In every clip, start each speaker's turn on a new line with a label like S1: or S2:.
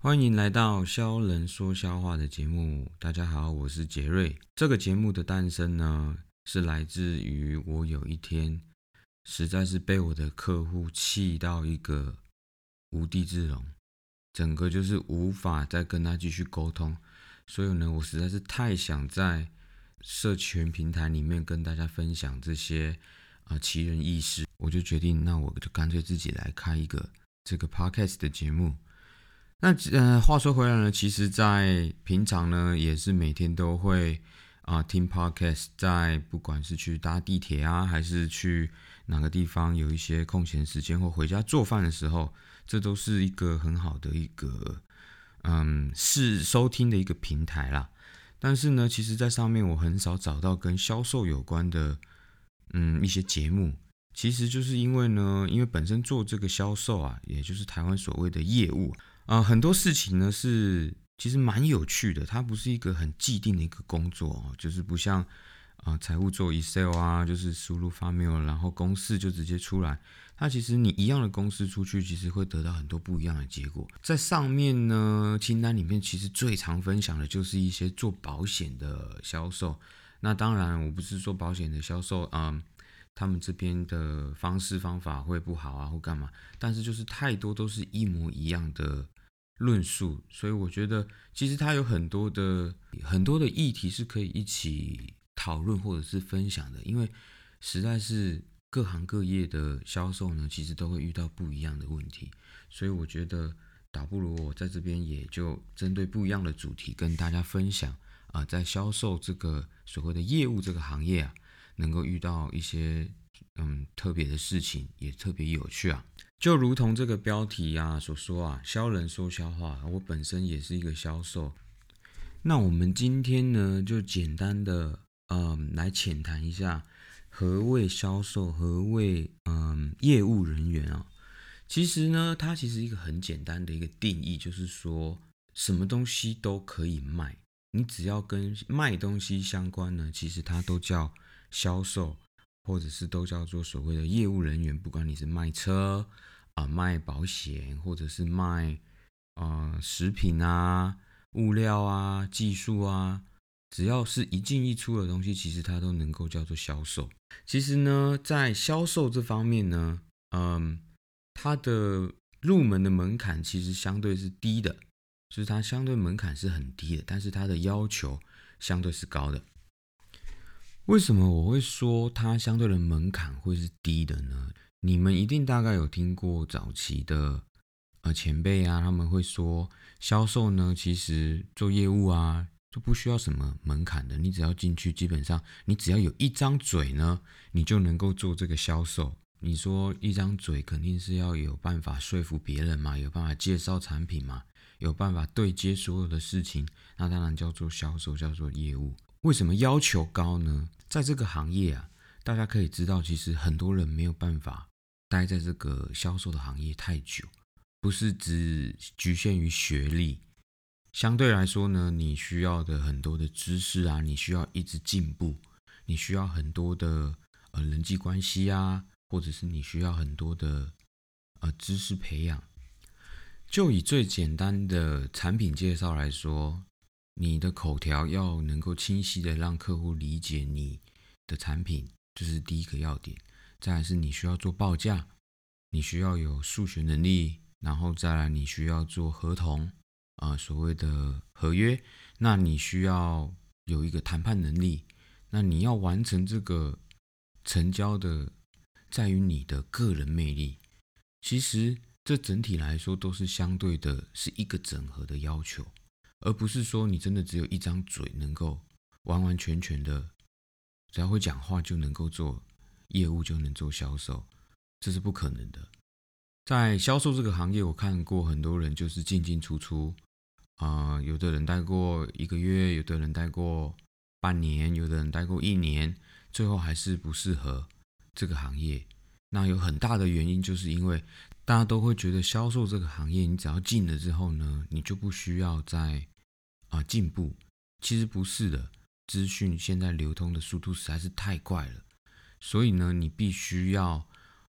S1: 欢迎来到肖人说笑话的节目。大家好，我是杰瑞。这个节目的诞生呢，是来自于我有一天实在是被我的客户气到一个无地自容，整个就是无法再跟他继续沟通。所以呢，我实在是太想在社群平台里面跟大家分享这些啊奇人异事，我就决定，那我就干脆自己来开一个这个 podcast 的节目。那呃，话说回来呢，其实，在平常呢，也是每天都会啊听 podcast，在不管是去搭地铁啊，还是去哪个地方有一些空闲时间或回家做饭的时候，这都是一个很好的一个嗯是收听的一个平台啦。但是呢，其实，在上面我很少找到跟销售有关的嗯一些节目，其实就是因为呢，因为本身做这个销售啊，也就是台湾所谓的业务。啊很多事情呢是其实蛮有趣的，它不是一个很既定的一个工作哦，就是不像啊财务做 Excel 啊，就是输入发 mail，然后公式就直接出来。它其实你一样的公式出去，其实会得到很多不一样的结果。在上面呢清单里面，其实最常分享的就是一些做保险的销售。那当然，我不是说保险的销售啊，他们这边的方式方法会不好啊，或干嘛？但是就是太多都是一模一样的。论述，所以我觉得其实它有很多的很多的议题是可以一起讨论或者是分享的，因为实在是各行各业的销售呢，其实都会遇到不一样的问题，所以我觉得倒不如我在这边也就针对不一样的主题跟大家分享啊，在销售这个所谓的业务这个行业啊，能够遇到一些嗯特别的事情，也特别有趣啊。就如同这个标题啊所说啊，销人说销话，我本身也是一个销售。那我们今天呢，就简单的嗯来浅谈一下何谓销售，何谓嗯业务人员啊。其实呢，它其实一个很简单的一个定义，就是说什么东西都可以卖，你只要跟卖东西相关呢，其实它都叫销售。或者是都叫做所谓的业务人员，不管你是卖车啊、卖保险，或者是卖啊食品啊、物料啊、技术啊，只要是一进一出的东西，其实它都能够叫做销售。其实呢，在销售这方面呢，嗯，它的入门的门槛其实相对是低的，就是它相对门槛是很低的，但是它的要求相对是高的。为什么我会说它相对的门槛会是低的呢？你们一定大概有听过早期的呃前辈啊，他们会说销售呢，其实做业务啊就不需要什么门槛的，你只要进去，基本上你只要有一张嘴呢，你就能够做这个销售。你说一张嘴肯定是要有办法说服别人嘛，有办法介绍产品嘛，有办法对接所有的事情，那当然叫做销售，叫做业务。为什么要求高呢？在这个行业啊，大家可以知道，其实很多人没有办法待在这个销售的行业太久，不是只局限于学历。相对来说呢，你需要的很多的知识啊，你需要一直进步，你需要很多的呃人际关系啊，或者是你需要很多的呃知识培养。就以最简单的产品介绍来说。你的口条要能够清晰的让客户理解你的产品，这是第一个要点。再来是你需要做报价，你需要有数学能力，然后再来你需要做合同啊，所谓的合约。那你需要有一个谈判能力。那你要完成这个成交的，在于你的个人魅力。其实这整体来说都是相对的，是一个整合的要求。而不是说你真的只有一张嘴能够完完全全的，只要会讲话就能够做业务就能做销售，这是不可能的。在销售这个行业，我看过很多人就是进进出出，啊，有的人待过一个月，有的人待过半年，有的人待过一年，最后还是不适合这个行业。那有很大的原因，就是因为。大家都会觉得销售这个行业，你只要进了之后呢，你就不需要再啊进步。其实不是的，资讯现在流通的速度实在是太快了，所以呢，你必须要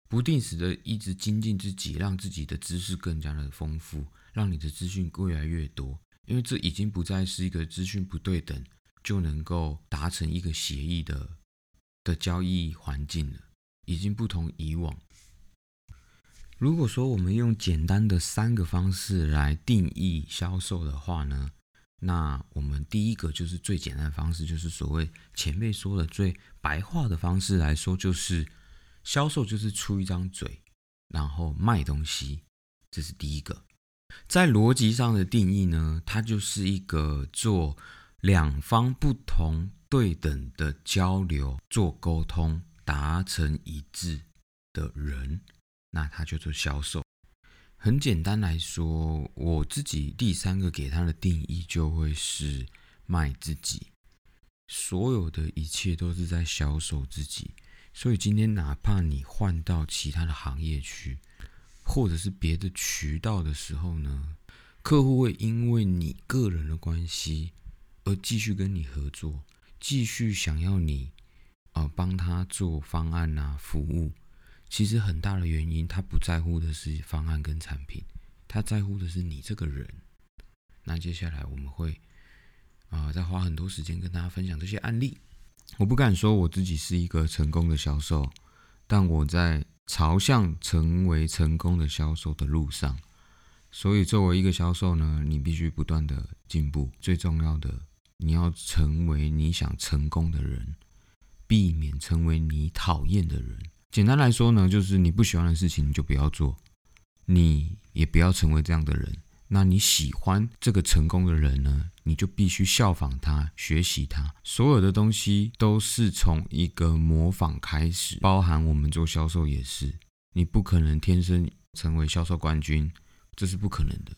S1: 不定时的一直精进自己，让自己的知识更加的丰富，让你的资讯越来越多，因为这已经不再是一个资讯不对等就能够达成一个协议的的交易环境了，已经不同以往。如果说我们用简单的三个方式来定义销售的话呢，那我们第一个就是最简单的方式，就是所谓前辈说的最白话的方式来说，就是销售就是出一张嘴，然后卖东西，这是第一个。在逻辑上的定义呢，它就是一个做两方不同对等的交流，做沟通，达成一致的人。那他就做销售。很简单来说，我自己第三个给他的定义就会是卖自己，所有的一切都是在销售自己。所以今天哪怕你换到其他的行业去，或者是别的渠道的时候呢，客户会因为你个人的关系而继续跟你合作，继续想要你啊帮他做方案啊服务。其实很大的原因，他不在乎的是方案跟产品，他在乎的是你这个人。那接下来我们会啊，再花很多时间跟大家分享这些案例。我不敢说我自己是一个成功的销售，但我在朝向成为成功的销售的路上。所以作为一个销售呢，你必须不断的进步。最重要的，你要成为你想成功的人，避免成为你讨厌的人。简单来说呢，就是你不喜欢的事情你就不要做，你也不要成为这样的人。那你喜欢这个成功的人呢，你就必须效仿他，学习他。所有的东西都是从一个模仿开始，包含我们做销售也是。你不可能天生成为销售冠军，这是不可能的。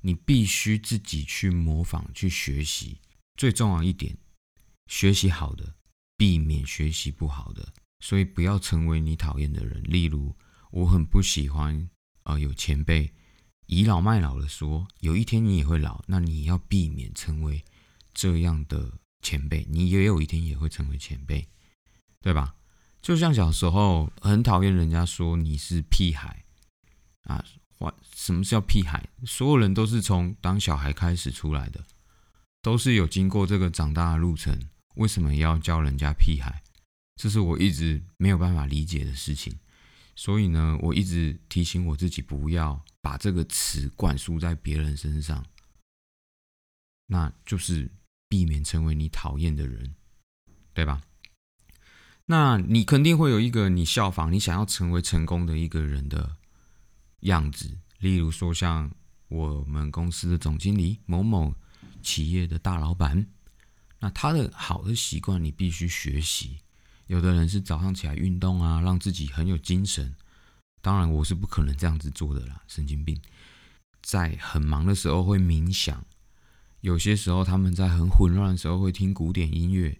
S1: 你必须自己去模仿，去学习。最重要一点，学习好的，避免学习不好的。所以不要成为你讨厌的人。例如，我很不喜欢啊，有前辈倚老卖老的说，有一天你也会老，那你要避免成为这样的前辈。你也有一天也会成为前辈，对吧？就像小时候很讨厌人家说你是屁孩啊，什么叫屁孩？所有人都是从当小孩开始出来的，都是有经过这个长大的路程，为什么要叫人家屁孩？这是我一直没有办法理解的事情，所以呢，我一直提醒我自己不要把这个词灌输在别人身上，那就是避免成为你讨厌的人，对吧？那你肯定会有一个你效仿、你想要成为成功的一个人的样子，例如说像我们公司的总经理、某某企业的大老板，那他的好的习惯你必须学习。有的人是早上起来运动啊，让自己很有精神。当然，我是不可能这样子做的啦，神经病。在很忙的时候会冥想，有些时候他们在很混乱的时候会听古典音乐。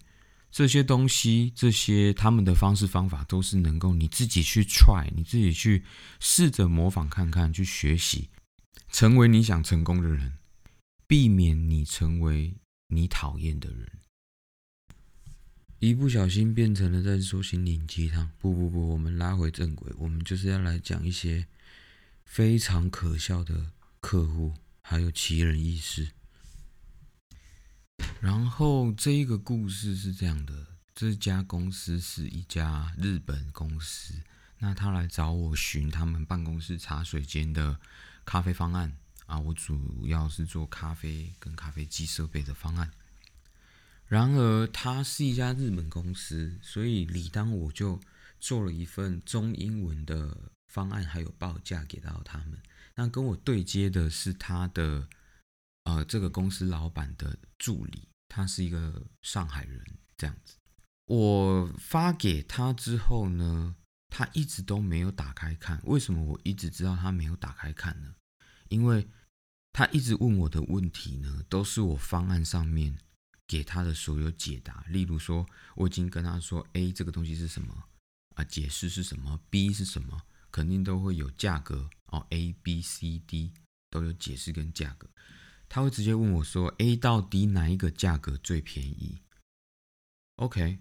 S1: 这些东西，这些他们的方式方法，都是能够你自己去 try，你自己去试着模仿看看，去学习，成为你想成功的人，避免你成为你讨厌的人。一不小心变成了在说心灵鸡汤。不不不，我们拉回正轨，我们就是要来讲一些非常可笑的客户，还有奇人异事。然后这一个故事是这样的：这家公司是一家日本公司，那他来找我寻他们办公室茶水间的咖啡方案啊，我主要是做咖啡跟咖啡机设备的方案。然而，它是一家日本公司，所以理当我就做了一份中英文的方案，还有报价给到他们。那跟我对接的是他的呃这个公司老板的助理，他是一个上海人，这样子。我发给他之后呢，他一直都没有打开看。为什么我一直知道他没有打开看呢？因为他一直问我的问题呢，都是我方案上面。给他的所有解答，例如说，我已经跟他说，A 这个东西是什么啊？解释是什么？B 是什么？肯定都会有价格哦。A、B、C、D 都有解释跟价格。他会直接问我说，A 到 D 哪一个价格最便宜？OK，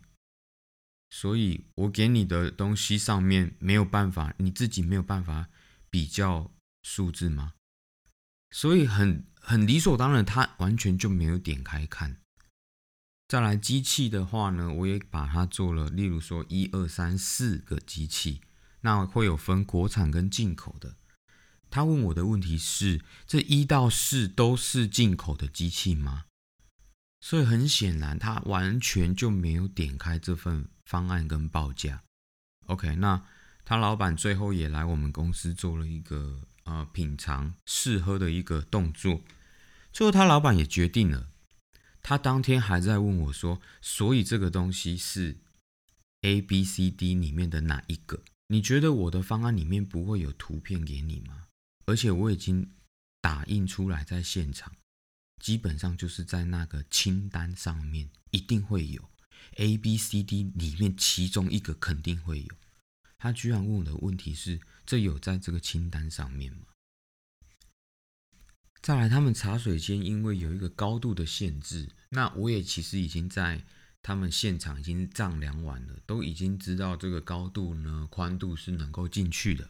S1: 所以我给你的东西上面没有办法，你自己没有办法比较数字吗？所以很很理所当然，他完全就没有点开看。再来机器的话呢，我也把它做了，例如说一二三四个机器，那会有分国产跟进口的。他问我的问题是：这一到四都是进口的机器吗？所以很显然，他完全就没有点开这份方案跟报价。OK，那他老板最后也来我们公司做了一个呃品尝试喝的一个动作。最后他老板也决定了，他当天还在问我说：所以这个东西是 A、B、C、D 里面的哪一个？你觉得我的方案里面不会有图片给你吗？而且我已经打印出来在现场，基本上就是在那个清单上面一定会有 A、B、C、D 里面其中一个肯定会有。他居然问我的问题是：这有在这个清单上面吗？再来，他们茶水间因为有一个高度的限制，那我也其实已经在他们现场已经丈量完了，都已经知道这个高度呢宽度是能够进去的。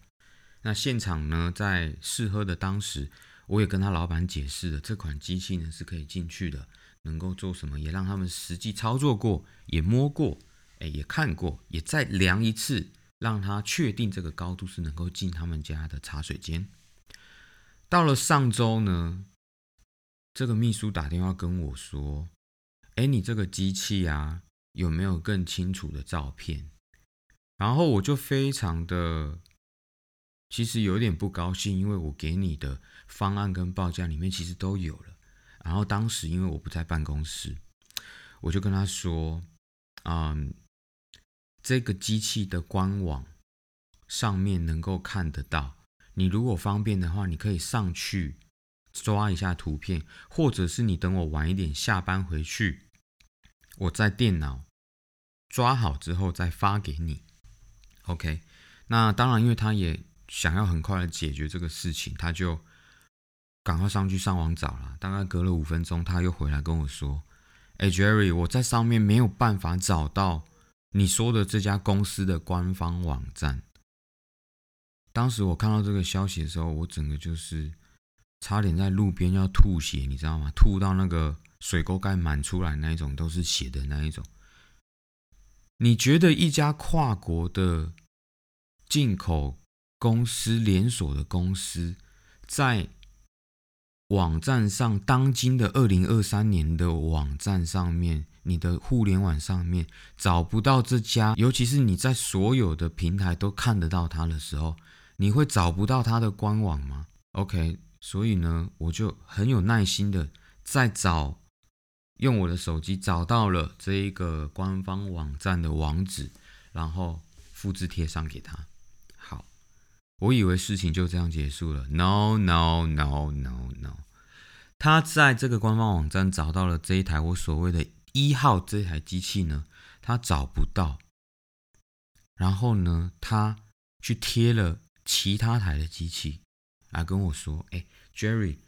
S1: 那现场呢，在试喝的当时，我也跟他老板解释了，这款机器呢是可以进去的，能够做什么，也让他们实际操作过，也摸过，哎，也看过，也再量一次，让他确定这个高度是能够进他们家的茶水间。到了上周呢，这个秘书打电话跟我说：“哎，你这个机器啊，有没有更清楚的照片？”然后我就非常的。其实有点不高兴，因为我给你的方案跟报价里面其实都有了。然后当时因为我不在办公室，我就跟他说：“嗯，这个机器的官网上面能够看得到。你如果方便的话，你可以上去抓一下图片，或者是你等我晚一点下班回去，我在电脑抓好之后再发给你。OK？那当然，因为他也。想要很快的解决这个事情，他就赶快上去上网找了。大概隔了五分钟，他又回来跟我说：“哎，Jerry，我在上面没有办法找到你说的这家公司的官方网站。”当时我看到这个消息的时候，我整个就是差点在路边要吐血，你知道吗？吐到那个水沟盖满出来那一种，都是血的那一种。你觉得一家跨国的进口？公司连锁的公司，在网站上，当今的二零二三年的网站上面，你的互联网上面找不到这家，尤其是你在所有的平台都看得到它的时候，你会找不到它的官网吗？OK，所以呢，我就很有耐心的在找，用我的手机找到了这一个官方网站的网址，然后复制贴上给他。好我以为事情就这样结束了。No no no no no，他在这个官方网站找到了这一台我所谓的一号这台机器呢，他找不到。然后呢，他去贴了其他台的机器，来跟我说：“哎，Jerry，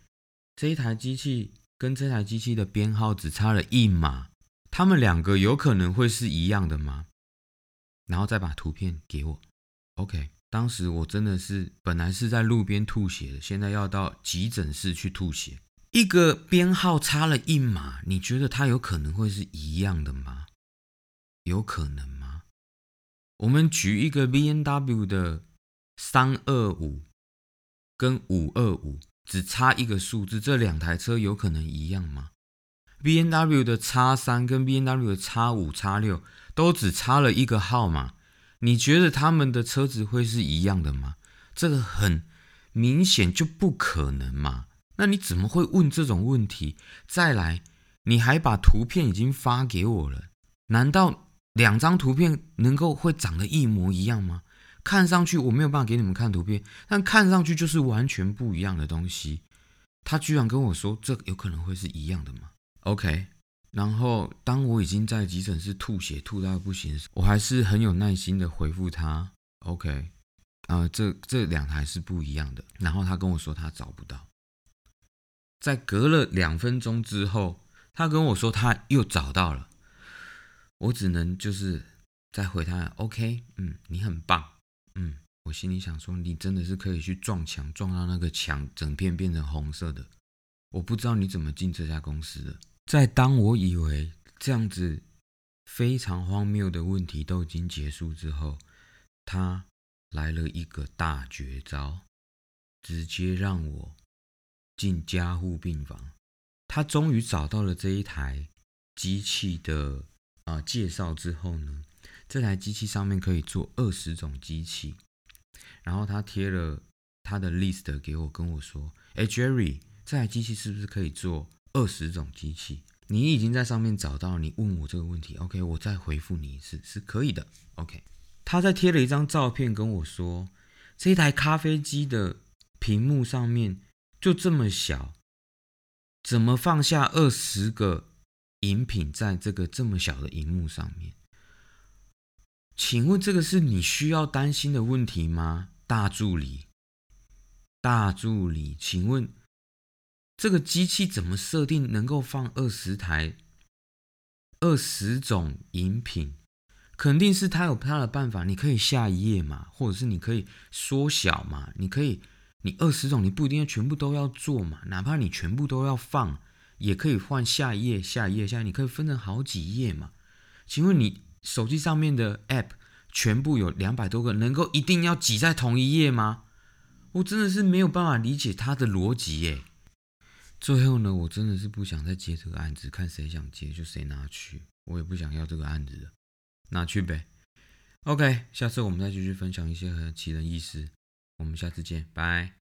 S1: 这一台机器跟这台机器的编号只差了一码，他们两个有可能会是一样的吗？”然后再把图片给我。OK。当时我真的是本来是在路边吐血的，现在要到急诊室去吐血。一个编号差了一码，你觉得它有可能会是一样的吗？有可能吗？我们举一个 B N W 的三二五跟五二五，只差一个数字，这两台车有可能一样吗？B N W 的叉三跟 B N W 的叉五叉六都只差了一个号码。你觉得他们的车子会是一样的吗？这个很明显就不可能嘛。那你怎么会问这种问题？再来，你还把图片已经发给我了，难道两张图片能够会长得一模一样吗？看上去我没有办法给你们看图片，但看上去就是完全不一样的东西。他居然跟我说这有可能会是一样的吗？OK。然后，当我已经在急诊室吐血吐到不行，我还是很有耐心的回复他：“OK，啊，这这两台是不一样的。”然后他跟我说他找不到。在隔了两分钟之后，他跟我说他又找到了。我只能就是再回他：“OK，嗯，你很棒，嗯，我心里想说，你真的是可以去撞墙，撞到那个墙整片变成红色的。我不知道你怎么进这家公司的。在当我以为这样子非常荒谬的问题都已经结束之后，他来了一个大绝招，直接让我进加护病房。他终于找到了这一台机器的啊介绍之后呢，这台机器上面可以做二十种机器，然后他贴了他的 list 给我，跟我说：“哎，Jerry，这台机器是不是可以做二十种机器？你已经在上面找到，你问我这个问题，OK，我再回复你一次，是可以的，OK。”他再贴了一张照片跟我说：“这一台咖啡机的屏幕上面就这么小。”怎么放下二十个饮品在这个这么小的荧幕上面？请问这个是你需要担心的问题吗，大助理？大助理，请问这个机器怎么设定能够放二十台、二十种饮品？肯定是他有他的办法。你可以下一页嘛，或者是你可以缩小嘛，你可以。你二十种，你不一定要全部都要做嘛，哪怕你全部都要放，也可以换下一页、下一页、下，你可以分成好几页嘛。请问你手机上面的 App 全部有两百多个，能够一定要挤在同一页吗？我真的是没有办法理解他的逻辑耶。最后呢，我真的是不想再接这个案子，看谁想接就谁拿去，我也不想要这个案子了，拿去呗。OK，下次我们再继续分享一些很奇人异事。我们下次见，拜。